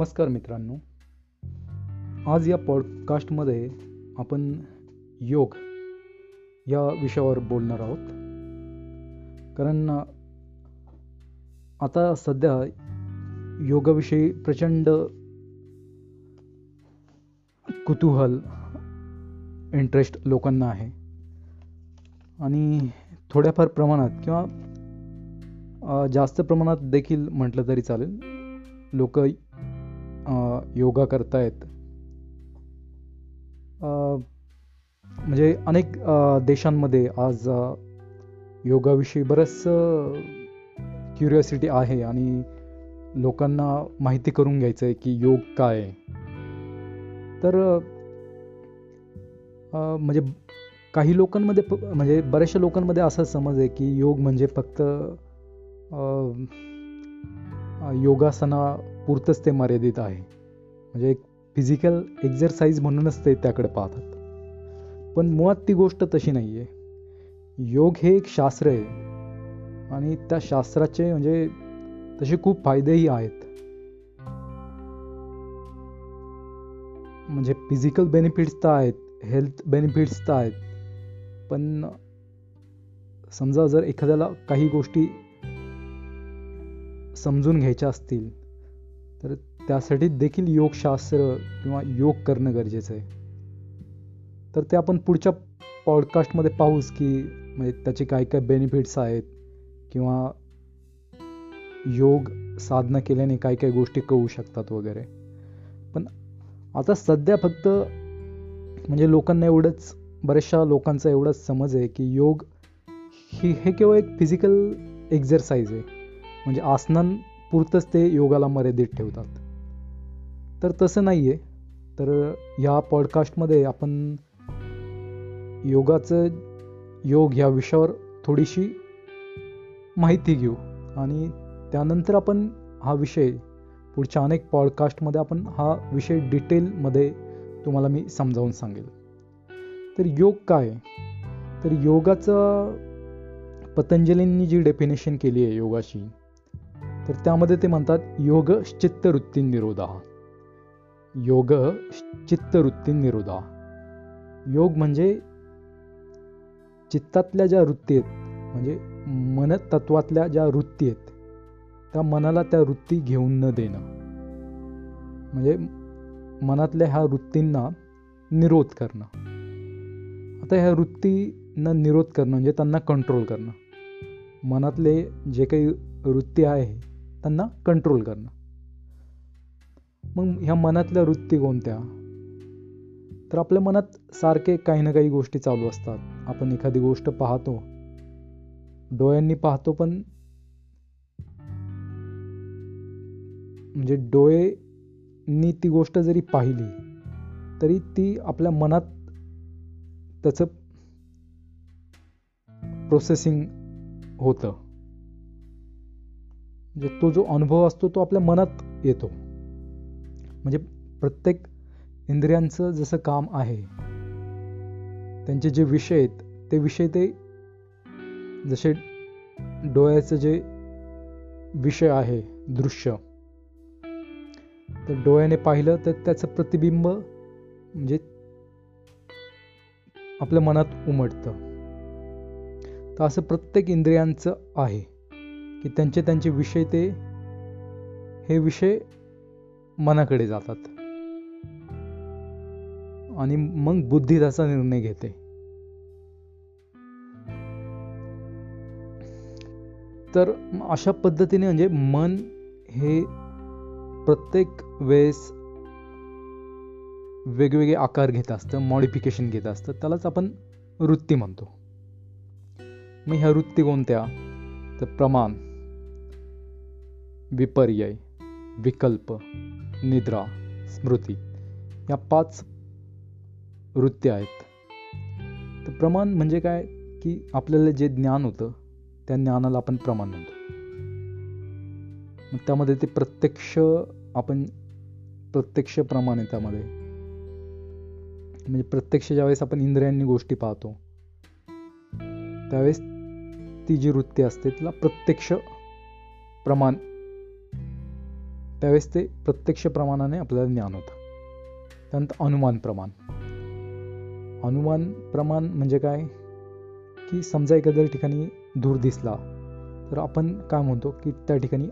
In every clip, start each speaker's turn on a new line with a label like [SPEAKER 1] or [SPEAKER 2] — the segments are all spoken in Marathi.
[SPEAKER 1] नमस्कार मित्रांनो. आज या पॉडकास्टमध्ये आपण योग या विषयावर बोलणार आहोत. कारण आता सध्या योगाविषयी प्रचंड कुतूहल इंटरेस्ट लोकांना आहे. आणि थोड्याफार प्रमाणात किंवा जास्त प्रमाणात देखील म्हटलं तरी चालेल. लोक योगा करतायत. म्हणजे अनेक देशांमध्ये आज योगाविषयी बरंच क्युरिओसिटी आहे आणि लोकांना माहिती करून घ्यायचं आहे की योग काय तर म्हणजे काही लोकांमध्ये म्हणजे बऱ्याचशा लोकांमध्ये असा समज आहे की योग म्हणजे फक्त पुरतंच ते मर्यादित आहे. म्हणजे एक फिजिकल एक्झरसाईज म्हणूनच ते त्याकडे पाहतात. पण मुळात ती गोष्ट तशी नाही आहे योग हे एक शास्त्र आहे. आणि त्या शास्त्राचे म्हणजे तसे खूप फायदेही आहेत. म्हणजे फिजिकल बेनिफिट्स तर आहेत हेल्थ बेनिफिट्स तर आहेत. पण समजा जर एखाद्याला काही गोष्टी समजून घ्यायच्या असतील तर त्यासाठी देखील योगशास्त्र किंवा योग करणं गरजेचं आहे. तर ते आपण पुढच्या पॉडकास्टमध्ये पाहूच की म्हणजे त्याचे काय काय बेनिफिट्स आहेत किंवा योग साधना केल्याने काय काय गोष्टी कळू शकतात वगैरे. पण आता सध्या फक्त म्हणजे लोकांना एवढंच बऱ्याचशा लोकांचा एवढाच समज आहे की योग ही हे केवळ एक फिजिकल एक्झरसाइज आहे. म्हणजे पुरतंच ते योगाला मर्यादित ठेवतात. तर तसं नाही आहे तर ह्या पॉडकास्टमध्ये आपण योगाचं योग ह्या विषयावर थोडीशी माहिती घेऊ. आणि त्यानंतर आपण हा विषय पुढच्या अनेक पॉडकास्टमध्ये आपण हा विषय डिटेलमध्ये तुम्हाला मी समजावून सांगेल. तर योग काय? तर योगाचं पतंजलींनी जी डेफिनेशन केली आहे योगाची तर त्यामध्ये ते म्हणतात योग चित्तवृत्ती निरोधा योग चित्तवृत्ती निरोधा योग म्हणजे चित्तातल्या ज्या वृत्ती आहेत म्हणजे मन तत्वातल्या ज्या वृत्ती आहेत त्या मनाला त्या वृत्ती घेऊन न देणं. म्हणजे मनातल्या ह्या वृत्तींना निरोध करणं. आता ह्या वृत्तींना निरोध करणं म्हणजे त्यांना कंट्रोल करणं. मनातले जे काही वृत्ती आहे त्यांना कंट्रोल करणं. मग ह्या मनातल्या वृत्ती कोणत्या? तर आपल्या मनात सारखे काही ना काही गोष्टी चालू असतात. आपण एखादी गोष्ट पाहतो. डोळ्यांनी पाहतो पण म्हणजे डोळेनी ती गोष्ट जरी पाहिली तरी ती आपल्या मनात त्याचं प्रोसेसिंग होतं. जो तो जो अनुभव असतो तो आपल्या मनात येतो. म्हणजे प्रत्येक इंद्रियांचं जसं काम आहे त्यांचे जे विषय आहेत ते विषय ते जसे डोळ्याचं जे विषय आहे दृश्य तर डोळ्याने पाहिलं तर त्याचं प्रतिबिंब म्हणजे आपल्या मनात उमटतं. तर असं प्रत्येक इंद्रियांचं आहे. की त्यांचे त्यांचे विषय ते हे विषय मनाकडे जातात. आणि मग बुद्धी त्याचा निर्णय घेते. तर अशा पद्धतीने म्हणजे मन हे प्रत्येक वेळेस वेगवेगळे आकार घेत असतं मॉडिफिकेशन घेत असतं. त्यालाच आपण वृत्ती म्हणतो. मग ह्या वृत्ती कोणत्या? तर प्रमाण. विपर्यय विकल्प निद्रा स्मृती या पाच वृत्ती आहेत. तर प्रमाण म्हणजे काय? की आपल्याला जे ज्ञान होतं त्या ज्ञानाला आपण प्रमाण म्हणतो. मग त्यामध्ये ते प्रत्यक्ष आपण प्रत्यक्ष प्रमाण आहे त्यामध्ये. म्हणजे प्रत्यक्ष ज्यावेळेस आपण इंद्रियांनी गोष्टी पाहतो त्यावेळेस ती जी वृत्ती असते तिला प्रत्यक्ष प्रमाण त्यावेळेस ते प्रत्यक्ष प्रमाणाने आपल्याला ज्ञान होतं. त्यानंतर अनुमान प्रमाण. अनुमान प्रमाण म्हणजे काय? की समजा एखाद्या ठिकाणी धूर दिसला तर आपण काय म्हणतो? की त्या ठिकाणी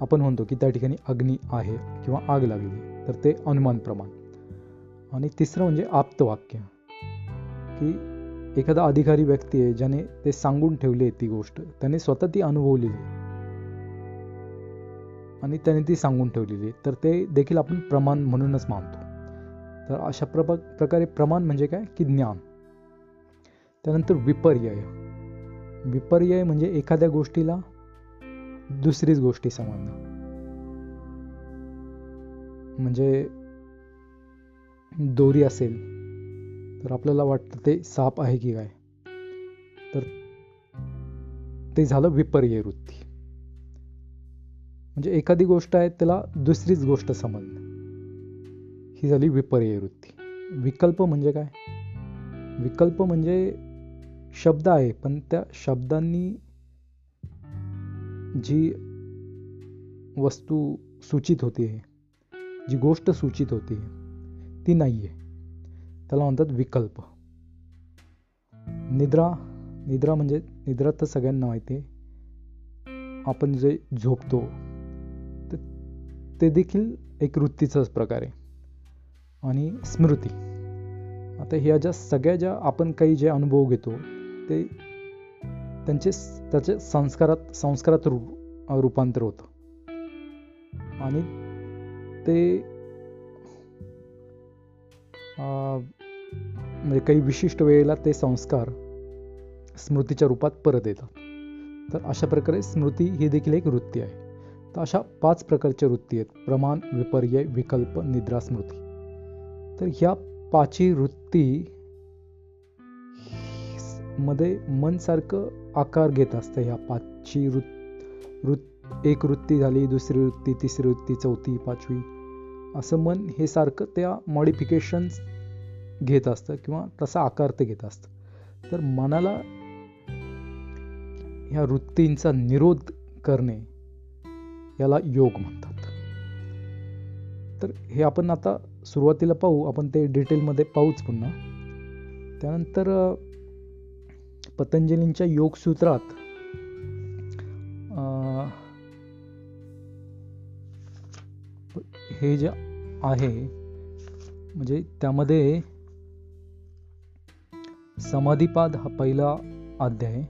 [SPEAKER 1] आपण म्हणतो की त्या ठिकाणी अग्नी आहे किंवा आग लागली तर ते अनुमान प्रमाण. आणि तिसरं म्हणजे आप्तवाक्य. की एखादा अधिकारी व्यक्ती आहे ज्याने ते सांगून ठेवले ती गोष्ट त्याने स्वतः ती अनुभवलेली आणि त्याने ती सांगून ठेवलेली तर ते देखील आपण प्रमाण म्हणूनच मानतो. तर अशा प्रकारे प्रमाण म्हणजे काय? की ज्ञान. त्यानंतर विपर्यय. विपर्यय म्हणजे एखाद्या गोष्टीला दुसरीच गोष्टी समजणं. म्हणजे दोरी असेल तर आपल्याला वाटतं ते साप आहे की काय? तर ते झालं विपर्य वृत्ती. म्हणजे एखादी गोष्ट आहे त्याला दुसरीच गोष्ट समजणं ही झाली विपर्य वृत्ती विकल्प म्हणजे काय? विकल्प म्हणजे शब्द आहे पण त्या शब्दांनी जी वस्तू सूचित होते जी गोष्ट सूचित होते ती नाही आहे त्याला म्हणतात विकल्प. निद्रा निद्रा म्हणजे निद्रा तर सगळ्यांना माहिती आहे. आपण जे झोपतो ते देखील एक वृत्तीचाच प्रकार आहे. आणि स्मृती. आता ह्या ज्या सगळ्या ज्या आपण काही जे अनुभव घेतो ते त्यांचे त्याचे संस्कारात संस्कारात रूप रूपांतर होतं. आणि ते म्हणजे काही विशिष्ट वेळेला ते संस्कार स्मृतीच्या रूपात परत येतात. तर अशा प्रकारे स्मृती ही देखील एक वृत्ती आहे. तर अशा पाच प्रकारच्या वृत्ती आहेत. प्रमाण विपर्यय विकल्प निद्रा स्मृती. तर ह्या पाचही वृत्ती मध्ये मन सारखं आकार घेत असतं. ह्या पाचची वृत्त एक वृत्ती झाली दुसरी वृत्ती तिसरी वृत्ती चौथी पाचवी. असं मन हे सारखं त्या मॉडिफिकेशन्स घेत असतं किंवा तसा आकार ते घेत असतं. तर मनाला ह्या वृत्तींचा निरोध करणे याला योग म्हणतात. तर हे आपण आता सुरुवातीला पाहू. आपण ते डिटेलमध्ये पाहूच पुन्हा. त्यानंतर पतंजलींच्या योगसूत्रात हे जे आहे म्हणजे त्यामध्ये समाधीपाद हा पहिला अध्याय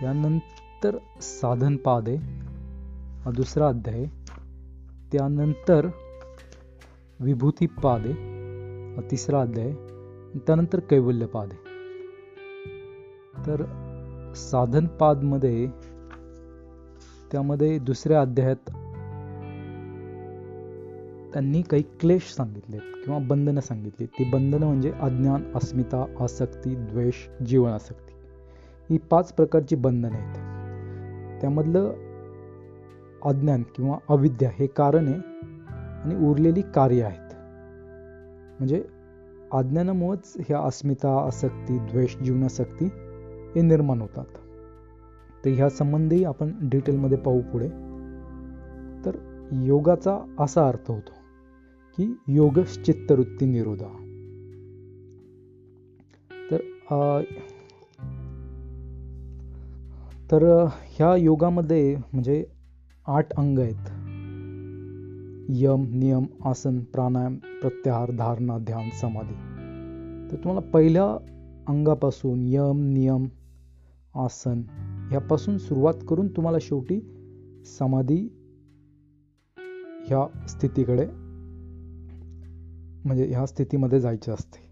[SPEAKER 1] त्यानंतर साधनपाद आहे. हा दुसरा अध्याय. त्यानंतर विभूती पाद हा तिसरा अध्याय. त्यानंतर कैवल्यपाद आहे तर साधनपादमध्ये त्यामध्ये दुसऱ्या अध्यायात त्यांनी काही क्लेश सांगितले किंवा बंधनं सांगितली ती बंधनं म्हणजे अज्ञान अस्मिता आसक्ती द्वेष जीवन आसक्ती ही पाच प्रकारची बंधनं आहेत. त्यामधलं अज्ञान किंवा अविद्या हे कारण आहे आणि उरलेली कार्य आहेत. म्हणजे अज्ञानामुळेच ह्या अस्मिता आसक्ती द्वेष जीवनासक्ती हे निर्माण होतात. तर ह्या संबंधी आपण डिटेलमध्ये पाहू पुढे. तर योगाचा असा अर्थ होतो की योग चित्तवृत्ती निरोधा. तर तर ह्या योगामध्ये म्हणजे आठ अंग आहेत. यम नियम आसन प्राणायाम प्रत्याहार धारणा ध्यान समाधी. तर तुम्हाला पहिल्या अंगापासून यम नियम आसन ह्यापासून सुरुवात करून तुम्हाला शेवटी समाधी ह्या स्थितीकडे म्हणजे ह्या स्थितीमध्ये जायचे असते.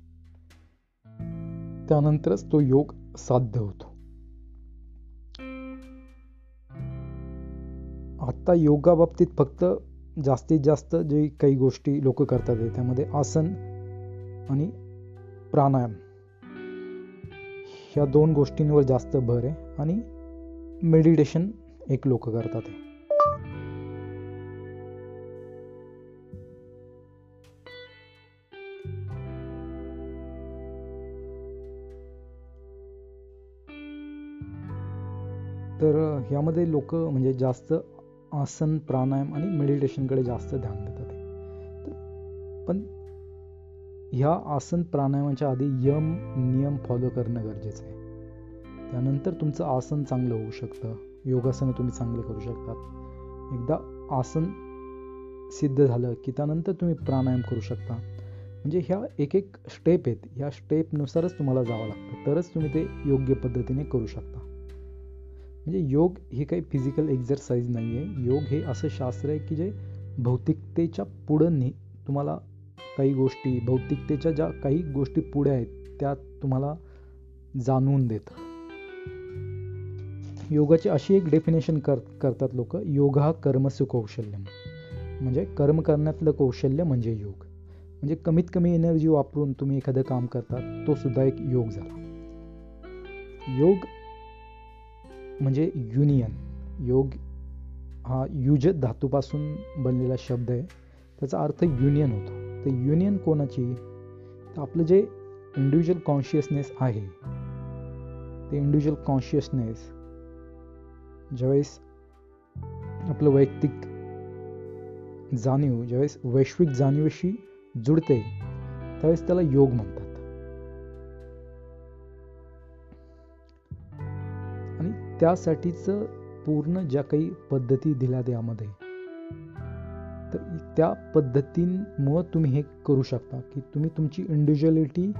[SPEAKER 1] त्यानंतरच तो योग साध्य होतो. आत्ता योगा बाबतीत फक्त जास्तीत जास्त जे काही गोष्टी लोक करतात त्यामध्ये आसन आणि प्राणायाम. ह्या दोन गोष्टींवर जास्त भर आहे आणि मेडिटेशन एक लोक करतात तर ह्यामध्ये लोक म्हणजे जास्त आसन प्राणायाम आणि मेडिटेशनकडे जास्त ध्यान देतात पण ह्या आसन प्राणायामाच्या आधी यम नियम फॉलो करणं गरजेचं आहे. त्यानंतर तुमचं आसन चांगलं होऊ शकतं. योगासनं तुम्ही चांगलं करू शकतात. एकदा आसन सिद्ध झालं की त्यानंतर तुम्ही प्राणायाम करू शकता. म्हणजे ह्या एक एक स्टेप आहेत. ह्या स्टेपनुसारच तुम्हाला जावं लागतं. तरच तुम्ही ते योग्य पद्धतीने करू शकता. म्हणजे योग हे काही फिजिकल एक्झरसाइज नाही आहे योग हे असं शास्त्र आहे की जे भौतिकतेच्या पुढं ने तुम्हाला काही गोष्टी भौतिकतेच्या ज्या काही गोष्टी पुढे आहेत त्या तुम्हाला जाणवून देतं. योगाची अशी एक डेफिनेशन कर करतात लोक योग हा कर्मसु कौशल्य म्हणजे कर्म करण्यातलं कौशल्य म्हणजे योग. म्हणजे कमीत कमी एनर्जी वापरून तुम्ही एखादं काम करतात तो सुद्धा एक योग झाला. योग म्हणजे युनियन योग हा युज धातूपासून बनलेला शब्द आहे. त्याचा अर्थ युनियन होतो. तर युनियन कोणाची? तर आपलं जे इंडिव्हिज्युअल कॉन्शियसनेस आहे ते इंडिव्हिज्युअल कॉन्शियसनेस ज्यावेळेस आपलं वैयक्तिक जाणीव ज्यावेळेस वैश्विक जाणीवशी जुडते त्यावेळेस त्याला योग म्हणतात. त्यासाठीच पूर्ण ज्या काही पद्धती दिल्या त्यामध्ये तर त्या पद्धतींमुळं तुम्ही हे करू शकता की तुम्ही तुमची इंडिव्हिज्युअलिटी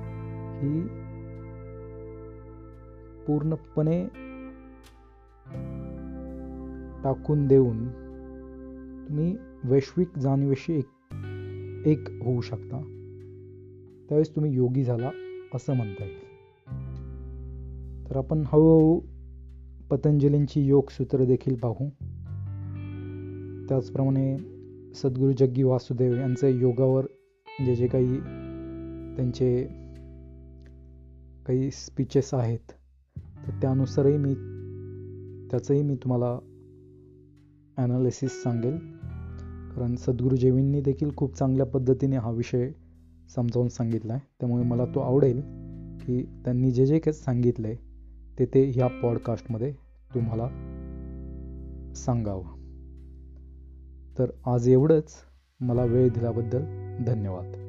[SPEAKER 1] ही पूर्णपणे टाकून देऊन तुम्ही वैश्विक जाणीवेशी एक एक होऊ शकता. त्यावेळेस तुम्ही योगी झाला असं म्हणता येईल. तर आपण हळूहळू पतंजलींची योगसूत्र देखील पाहू. त्याचप्रमाणे सद्गुरू जग्गी वासुदेव यांचे योगावर जे जे काही त्यांचे काही स्पीचेस आहेत तर त्यानुसारही मी त्याचंही मी तुम्हाला ॲनालिसिस सांगेल. कारण सद्गुरुजेवींनी देखील खूप चांगल्या पद्धतीने हा विषय समजावून सांगितला आहे त्यामुळे मला तो आवडेल की त्यांनी जे जे काही सांगितलं आहे ते ते ह्या पॉडकास्टमध्ये तुम्हाला सांगावं. तर आज एवढंच. मला वेळ दिल्याबद्दल धन्यवाद.